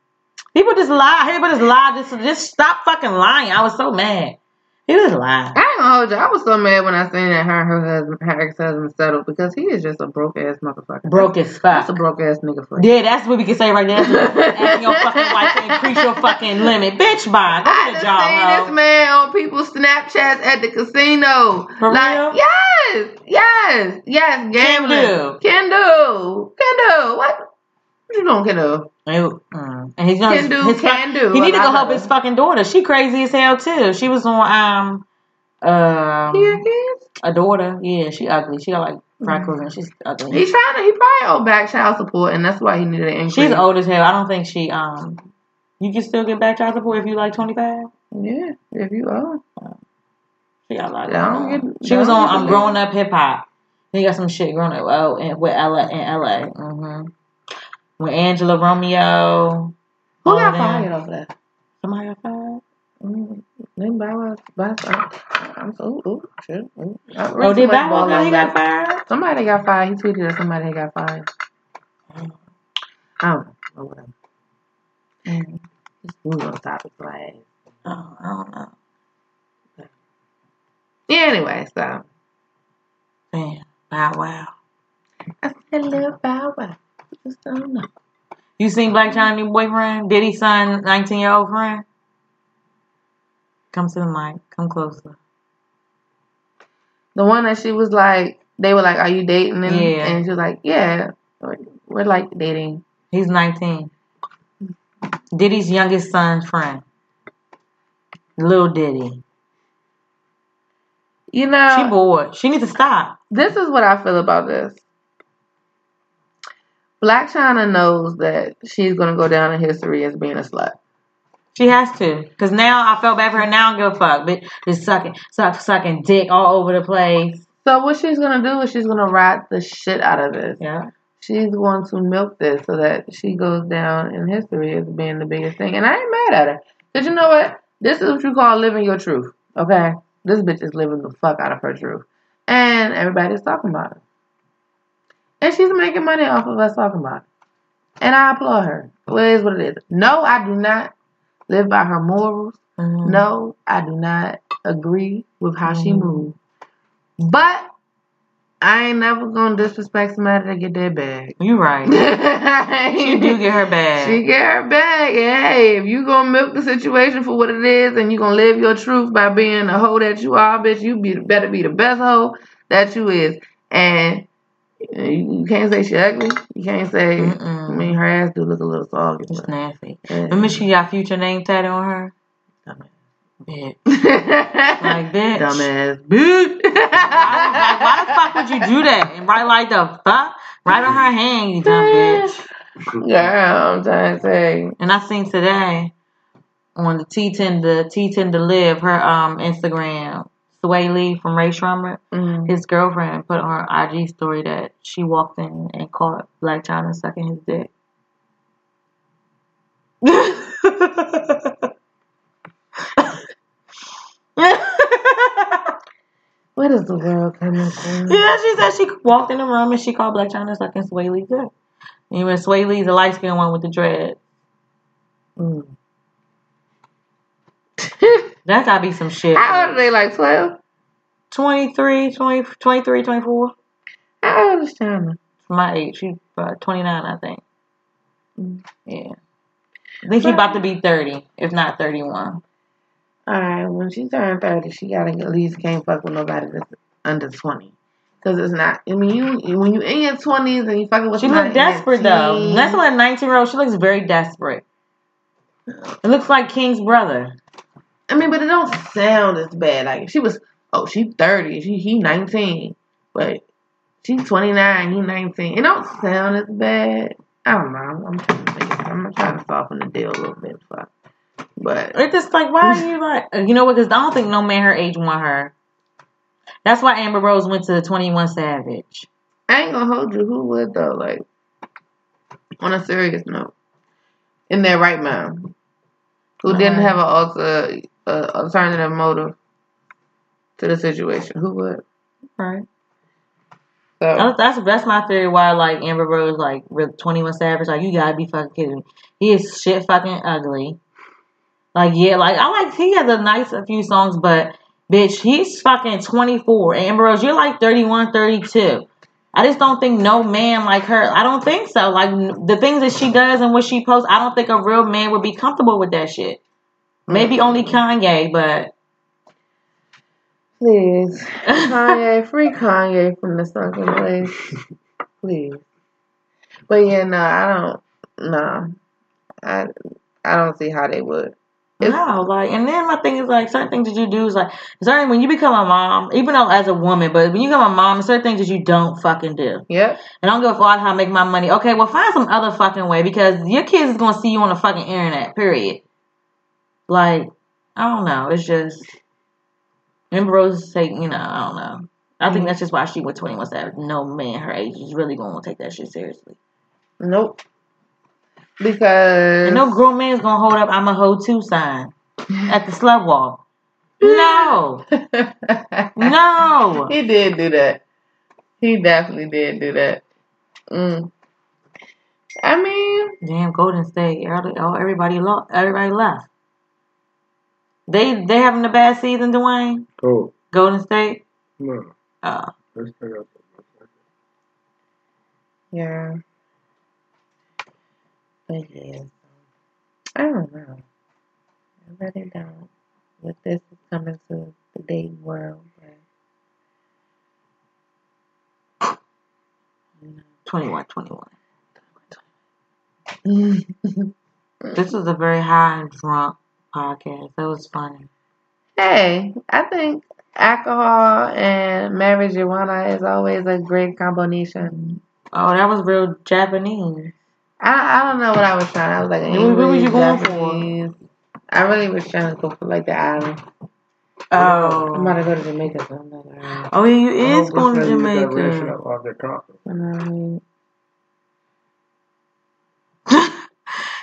People just lie. People just lie. Just, just stop fucking lying. I was so mad. He just lied. I ain't gonna hold you. I was so mad when I seen that her and her husband, her ex husband settled because he is just a broke ass motherfucker. Broke as fuck. That's a broke ass nigga for you. Yeah, that's what we can say right now. Asking your fucking wife to increase your fucking limit. Bitch, bye. I done job, seen this man on people's Snapchats at the casino. For like, real? yes, yes, yes, gambling. do. Can do. What? You doing, can do? Ew, mm. And he's gonna Can do, his can do. He need to go help his fucking daughter. She crazy as hell too. She was on um um Here he a daughter. Yeah, she ugly. She got like freckles and she's ugly. He's trying to, he probably owe back child support, and that's why he needed an increase. She's old as hell. I don't think she um. You can still get back child support if you like twenty five. Yeah, if you are. She got a lot. Yeah, don't get- She was don't on get um growing up hip hop. He got some shit growing up. Oh, in, with Ella in L.A. Mm-hmm. With Angela Romeo. Who got fired over that? Somebody got fired. Mm, Then Bow Wow, Bow Wow, I'm so, ooh, shit. Ooh. Oh, did Bow Wow that. got fired? Somebody got fired. He tweeted that somebody got fired. I don't know. Or whatever. Mm. Just move on topic like. Oh, I don't know. Yeah, anyway, so. Man, Bow Wow. I said, little Bow Wow. Just don't know. You seen Blac Chyna new boyfriend? Diddy's son, 19 year old friend? Come to the mic. Come closer. The one that she was like, they were like, "Are you dating?" And, Yeah. and she was like, "Yeah, we're like dating." He's 19. Diddy's youngest son's friend. Little Diddy. You know, She bored. She needs to stop. this is what I feel about this. Blac Chyna knows that she's gonna go down in history as being a slut. She has to. Because now I felt bad for her. Now I don't give a fuck. But just sucking, suck, sucking dick all over the place. So what she's gonna do is she's gonna ride the shit out of this. Yeah. She's going to milk this so that she goes down in history as being the biggest thing. And I ain't mad at her. Cause you know what? This is what you call living your truth. Okay? This bitch is living the fuck out of her truth. And everybody's talking about it. And she's making money off of us talking about it. And I applaud her. Well, it is what it is. No, I do not live by her morals. Mhm. No, I do not agree with how she Mhm. moves. But I ain't never gonna disrespect somebody to get their bag. You right. She do get her bag. She get her bag. Hey, if you gonna milk the situation for what it is and you gonna live your truth by being the hoe that you are, bitch, you be better be the best hoe that you is. And you, can't say she ugly. You can't say I Mm-mm. mean her ass do look a little soggy. It's nasty. Yeah. Remember she got future name tattoo on her? Bitch. like bitch. Dumbass bitch. Like, why the fuck would you do that? And write like the fuck? Right on her hand, you dumb bitch. Girl, I'm trying to say. And I seen today on the T10 the T10 to live her um Instagram. Swae Lee from Rae Sremmurd, Mm. his girlfriend put on her IG story that she walked in and caught Blac Chyna sucking his dick. What is the world coming to? Yeah, she said she walked in the room and she called Blac Chyna sucking Swae Lee good. Even Swae Lee's the light skinned one with the dread. Mm. That gotta be some shit. How old are they? Like 12? 23, 20, 23, 24. How old is Chyna? My age. She's uh, 29, I think. Mm. Yeah. I think he about to be 30, if not 31. Alright, when she turned 30, she gotta at least can't fuck with nobody that's under 20. Because it's not, I mean, you, when you in your 20s and you fucking with She looks desperate though. That's like a 19 year old. She looks very desperate. It looks like King's brother. I mean, but it don't sound as bad. Like, if she was, oh, she 30, she, he 19. But she's 29, he 19. It don't sound as bad. I don't know. I'm trying to, make it, I'm trying to soften the deal a little bit. But It's just like, why are you like, you know what? Because I don't think no man her age want her. That's why Amber Rose went to the 21 Savage. I ain't gonna hold you. Who would though? Like on a serious note, in their right mind, who didn't Uh-huh. have an alter, uh, alternative motive to the situation? Who would? Right. So That's, that's that's my theory. Why like Amber Rose like 21 Savage? Like you gotta be fucking kidding me. He is shit fucking ugly. Like yeah, like I like he has a nice a few songs, but bitch, he's fucking 24. Amber Rose, you're like 31, 32. I just don't think no man like her. I don't think so. Like the things that she does and what she posts, I don't think a real man would be comfortable with that shit. Mm. Maybe only Kanye, but please, Kanye, free Kanye from the sunken place, please. But yeah, no, I don't. No, I I don't see how they would. It's- No, like, and then my thing is like certain things that you do is like certain when you become a mom, even though as a woman, but when you become a mom, certain things that you don't fucking do. Yep. And I don't give a fuck how I make my money. Okay, well find some other fucking way because your kids is gonna see you on the fucking internet. Period. Like, I don't know. It's just Amber Rose say, you know, I don't know. I think that's just why she went 21 Savage. No man her age is really gonna take that shit seriously. Nope. Because And no grown man's gonna hold up I'm a hoe too sign at the slut wall. No. No. He did do that. He definitely did do that. Mm. I mean, Damn, Golden State. Oh, everybody everybody left. They they having a bad season, Dwayne. Cool. Golden State. No. Uh, Let's take out yeah. But yeah. I don't know. I really don't. With this is coming to the dating world, but you know. 21, 21. Mm. This was a very high and drunk podcast. That was funny. Hey, I think alcohol and marijuana is always a great combination. Oh, that was real Japanese. I I don't know what I was trying. I was like, What- what was you English, going for? I really was trying to go for like the island. Oh, I'm about to go to Jamaica, so I'm not alright. Oh, you is going to this man get that red shit Jamaica. up off their carpet. You know I mean?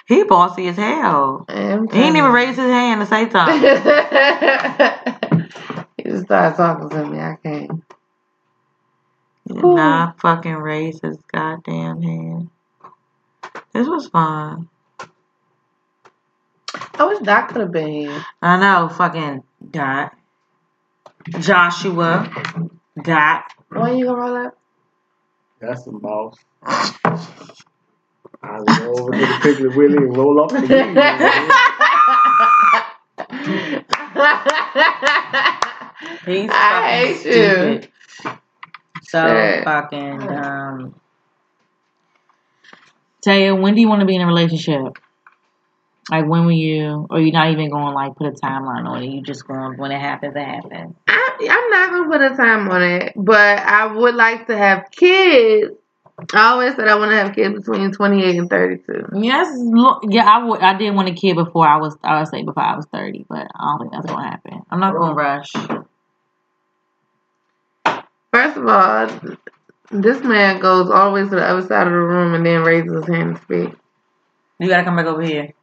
He bossy as hell. I'm He ain't even trying raised his hand to say something. to- he just started talking to me. I can't. He did not fucking raise his goddamn hand. This was fun. I wish Doc could have been here. I know, fucking Dot. Joshua. Dot. When you gonna roll up? That's the boss. I go over to the Piggly Willy and roll up the game. He's I fucking hate you. stupid. So Shit. fucking um Teya, when do you want to be in a relationship? Like when will you or you not even going to like put a timeline on it? You just going when it happens, it happens. I, I'm not gonna put a time on it, but I would like to have kids. I always said I want to have kids between 28 and 32. Yes, look, yeah, I would. I did want a kid before I was. I would say before I was thirty, but I don't think that's gonna happen. I'm not gonna rush. First of all, this man goes all the way to the other side of the room and then raises his hand to speak. You gotta come back over here.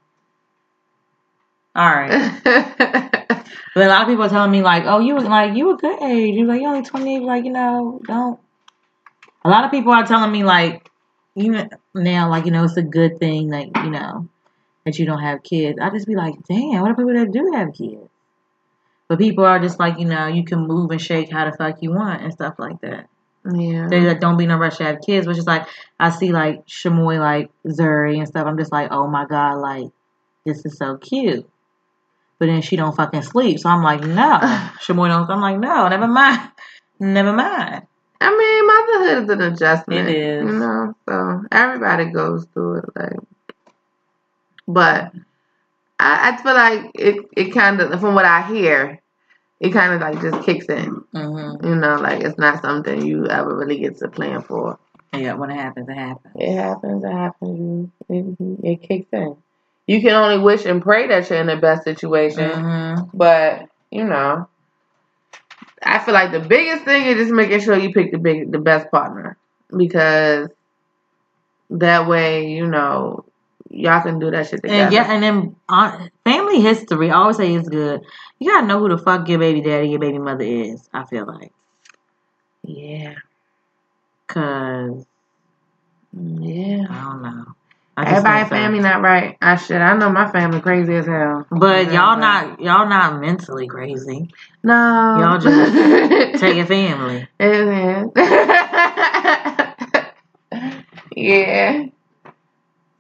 All right. But a lot of people are telling me like, oh, you was like you a good age. You like you only twenty eight. Like you know, don't. A lot of people are telling me like, you know, now like you know it's a good thing that you know that you don't have kids. I just be like, damn, what are people that do have kids? But people are just like, you know, you can move and shake how the fuck you want and stuff like that. yeah. They like don't be no rush to have kids, which is like I see like Shamoy like Zuri and stuff. I'm just like, oh my god, like this is so cute. but then she don't fucking sleep. So I'm like, no. Shamoy don't. I'm like, no, never mind. Never mind. I mean, motherhood is an adjustment. It is. You know, so everybody goes through it. Like, but I, I feel like it. It kind of, from what I hear, it kind of like just kicks in. hmm You know, like it's not something you ever really get to plan for. Yeah, when it happens, it happens. It happens. It happens. It, it kicks in. You can only wish and pray that you're in the best situation. hmm But you know, I feel like the biggest thing is just making sure you pick the big, the best partner because that way, you know, y'all can do that shit together. And yeah, and then uh, family history. I always say is good. You gotta know who the fuck your baby daddy, your baby mother is. I feel like, yeah, cause yeah. I don't know. I Everybody family not right. I should. I know my family crazy as hell. But y'all not y'all not mentally crazy. No. Y'all just Take your family. Yeah.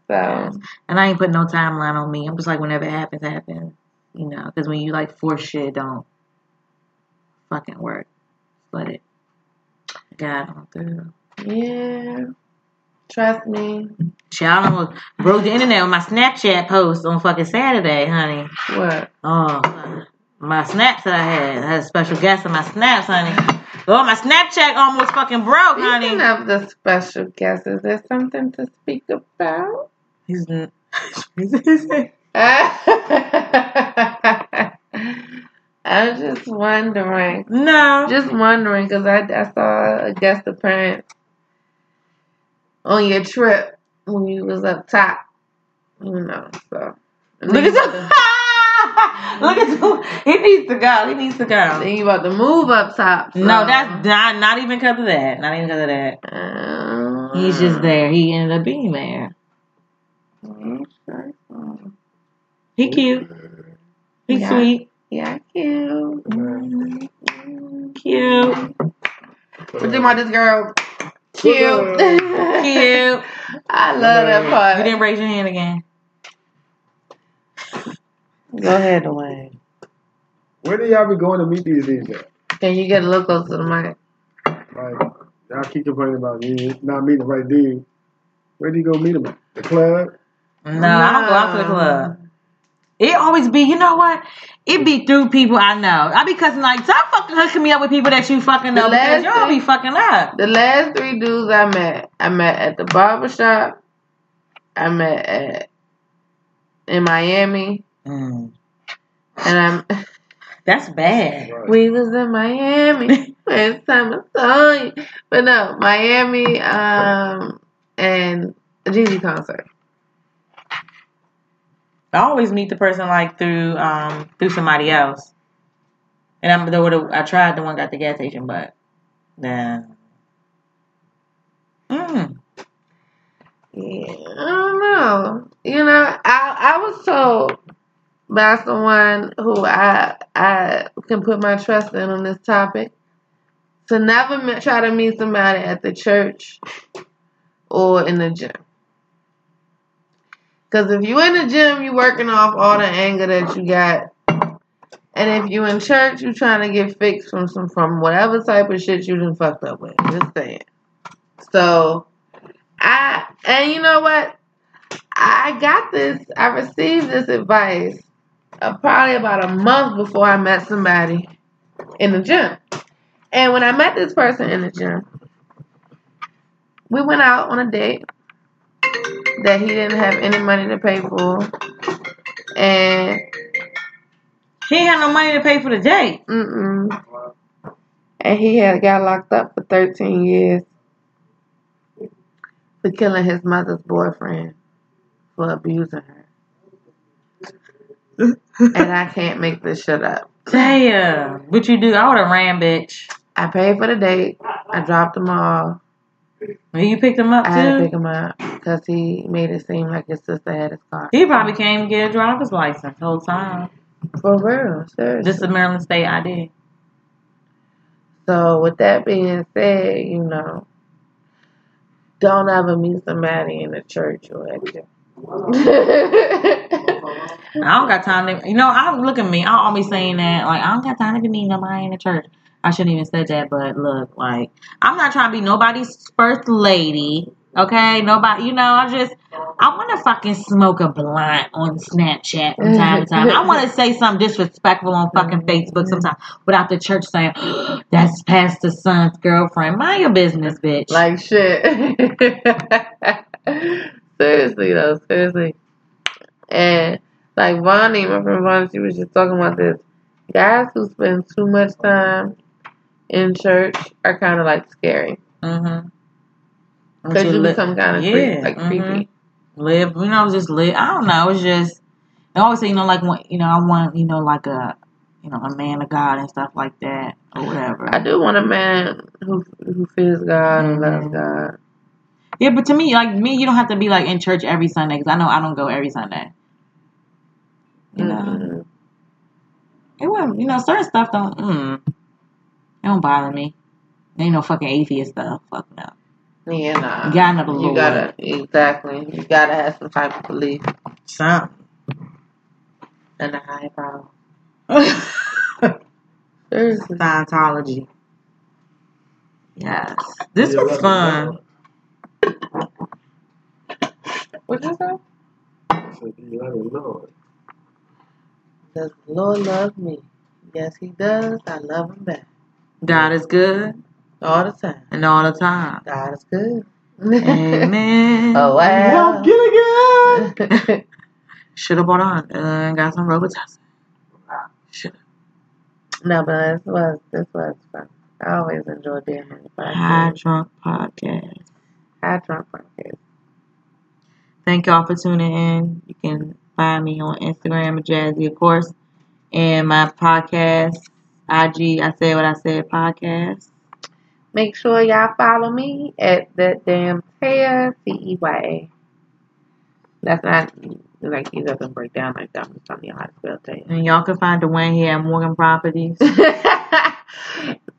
So And I ain't putting no timeline on me. I'm just like whenever it happens, happens. You know, because when you like force shit, it don't fucking work. Let it God on through. yeah. Trust me. Child almost broke the internet with my Snapchat post on fucking Saturday, honey. What? Oh, my snaps that I had. I had a special guest on my snaps, honey. Oh, my Snapchat almost fucking broke, Speaking honey. of the special guest, is there something to speak about? He's n- I was just wondering. no. Just wondering because I, I saw a guest appearance on your trip when you was up top. You know, so. Look at the. Look at the. He needs to go. He needs to go. Then you about to move up top. so- No, that's not not even because of that. Not even because of that. Uh, He's just there. He ended up being there. He cute. He Yeah. sweet. Yeah, cute. Cute. What you about this girl? Cute. Cute. I love that part. You didn't raise your hand again. Go ahead, Dwayne. Where do y'all be going to meet these dudes at? Can you get a little closer to the mic? Like, y'all keep complaining about you not meeting the right dude. Where do you go meet them at? The club? No, I don't go out to the club. It always be, you know what? It be through people I know. I be cussing like, stop fucking hooking me up with people that you fucking know because y'all be fucking up. The last three dudes I met, I met at the barber shop. I met at in Miami, Mm, and I'm. that's bad. We was in Miami last time I saw you, but no, Miami, um, and a Jeezy concert. I always meet the person like through um through somebody else. And I'm the the- I tried the one got the gas station, but then mm, Yeah, I don't know. You know, I I was told by someone who I I can put my trust in on this topic to never try to meet somebody at the church or in the gym. Because if you in the gym, you working off all the anger that you got. And if you in church, you trying to get fixed from some from whatever type of shit you done fucked up with. Just saying. So I and you know what? I got this. I received this advice uh, probably about a month before I met somebody in the gym. And when I met this person in the gym, we went out on a date that he didn't have any money to pay for, and he had no money to pay for the date. mm-mm, and he had got locked up for 13 years for killing his mother's boyfriend for abusing her. and I can't make this shit up. Damn. What you do? I would have ran, bitch. I paid for the date. I dropped him off. When you picked him up too? I had to pick him up because he made it seem like his sister had his car. He probably came to get a driver's license the whole time. For real, seriously. Just a Maryland State ID. So with that being said, you know, don't ever meet somebody in the church or at gym. I don't got time to, you know, I look at me. I always saying that, like, I don't got time to be meeting nobody in the church. I shouldn't even said that, but look, like, I'm not trying to be nobody's first lady. Okay, nobody, you know, I just, I want to fucking smoke a blunt on Snapchat from time to time. I want to say something disrespectful on fucking mm-hmm. Facebook sometimes without the church saying, that's Pastor Son's girlfriend. Mind your business, bitch. Like shit. seriously though, seriously. And like Vonnie, my friend Vonnie, she was just talking about this. Guys who spend too much time in church are kind of like scary mm-hmm. because you become kind of yeah, creep, like mhm. creepy. live, you know, just live. I don't know. It's just I always say, you know, like when you know, I want, you know, like a, you know, a man of God and stuff like that or whatever. I do want a man who who fears God and loves Mhm. God. yeah, but to me, like me, you don't have to be like in church every Sunday because I know I don't go every Sunday. You know, Mhm. it wouldn't. You know, certain stuff don't. Mm, it don't bother me. Ain't no fucking atheist stuff. Fuck no. Yeah, nah. You gotta know the You gotta exactly. You gotta have some type of belief Something. and a high power. Seriously. Scientology. Yes. This Yeah, was fun. What you say? So you let it know. Does the Lord love me? Yes, He does. I love Him back God is good all the time. and all the time. God is good. Amen. oh wow. Well, get it, girl. Should have bought on uh, and got some Robitussin. Should no, but this was this was fun. I always enjoy being on the High podcast. Drunk Podcast. High drunk podcast. Thank y'all for tuning in. You can find me on Instagram at Jazzy, of course, and my podcast, IG. I said what I said podcast. Make sure y'all follow me at that damn Teya T E Y A. That's not like he doesn't break down like that. I'm just telling you how to spell Teya. And y'all can find Dwayne here at Morgan Properties.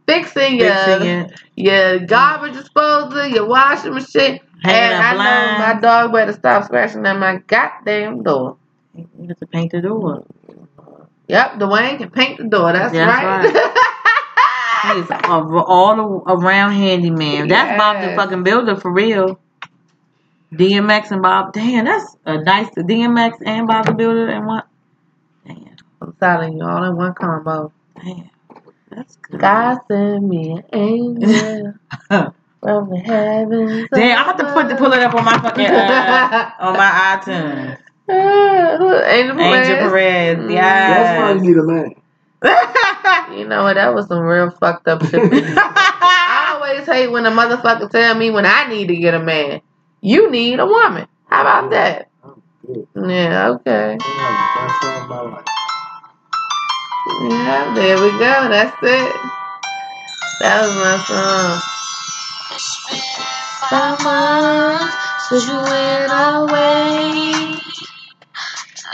Fixing your Fixing it. your garbage disposal, your washing machine. Hanging and I know my dog better stop scratching at my goddamn door. You have to paint the door. Mm-hmm. Yep, Dwayne can paint the door. That's, That's right. He's a, all around handyman. That's Bob the fucking builder for real. DMX and Bob. Damn, that's a nice DMX and Bob the builder and what? Damn, I'm telling you, all in one combo. damn. That's good. God send me an angel from the heavens. Damn, I have to put the, pull it up on my fucking uh, on my iTunes. Above. Angel Angel Perez. Perez, Mm. That's why you need a man. You know what? That was some real fucked up shit. I always hate when a motherfucker tell me when I need to get a man. You need a woman. How about that? Yeah, okay. I'm having the best time of my life. Yeah, there we go. That's it. That was my song. Five months since you went away.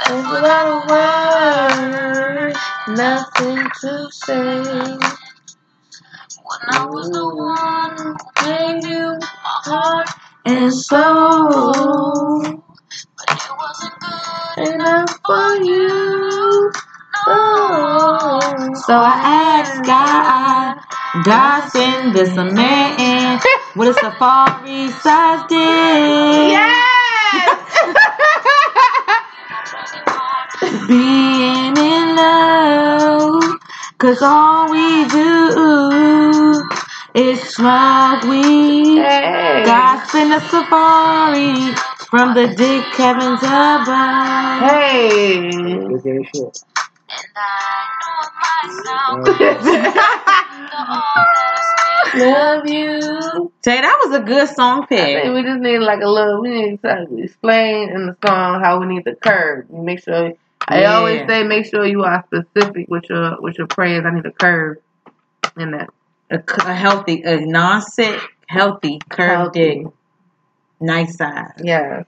And without a word, nothing to say. When I was the one who gave you my heart and soul, but it wasn't good enough for you. Oh. So I asked God, God send this a man with a safari size dick. Being in love, cause all we do is smoke weed. Hey. Send a safari from the dick heavens above. Hey. Look at shit. Love you. Tay, that was a good song I think pick. we just need like a little. We need to explain in the song how we need the curve. Make sure. I Yeah. always say make sure you are specific with your with your prayers. I need a curve in that. A, c- a healthy, a non-sick, healthy curved Healthy. nice size. Yeah.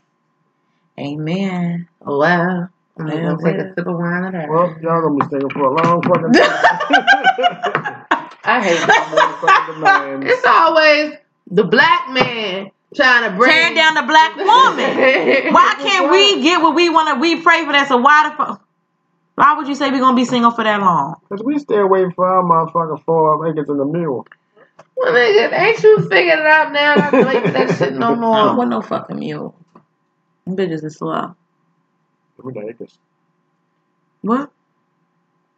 Amen. Oh wow. I'm Yeah, gonna take a sip of wine of that. Well, y'all gonna be singing for a long fucking time. I hate that. Motherfucking demands. It's always the black man trying to bring Tearing down the black woman. Why can't we get what we want to? We pray for that. So why the fuck? Why would you say we're gonna be single for that long? Cause we still waiting for our motherfucking four acres in the mule. Well, nigga, ain't you figured it out now? Not to wait for that shit no more. I don't want no fucking mule. Them bitches is slow. Give me the acres. What?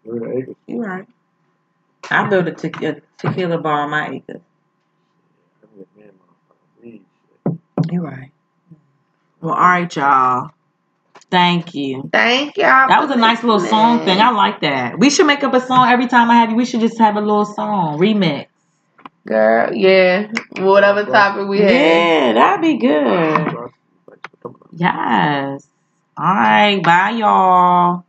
Give me the acres. You right. I built a, te- a tequila bar on my acre. I'm with me and motherfucking weed shit. You right. Well, all right, y'all. Thank you. Thank y'all. That was a nice little song thing. I like that. We should make up a song every time I have you. We should just have a little song remix. Girl, yeah. Whatever topic we have. Yeah, that'd be good. Yes. All right. Bye, y'all.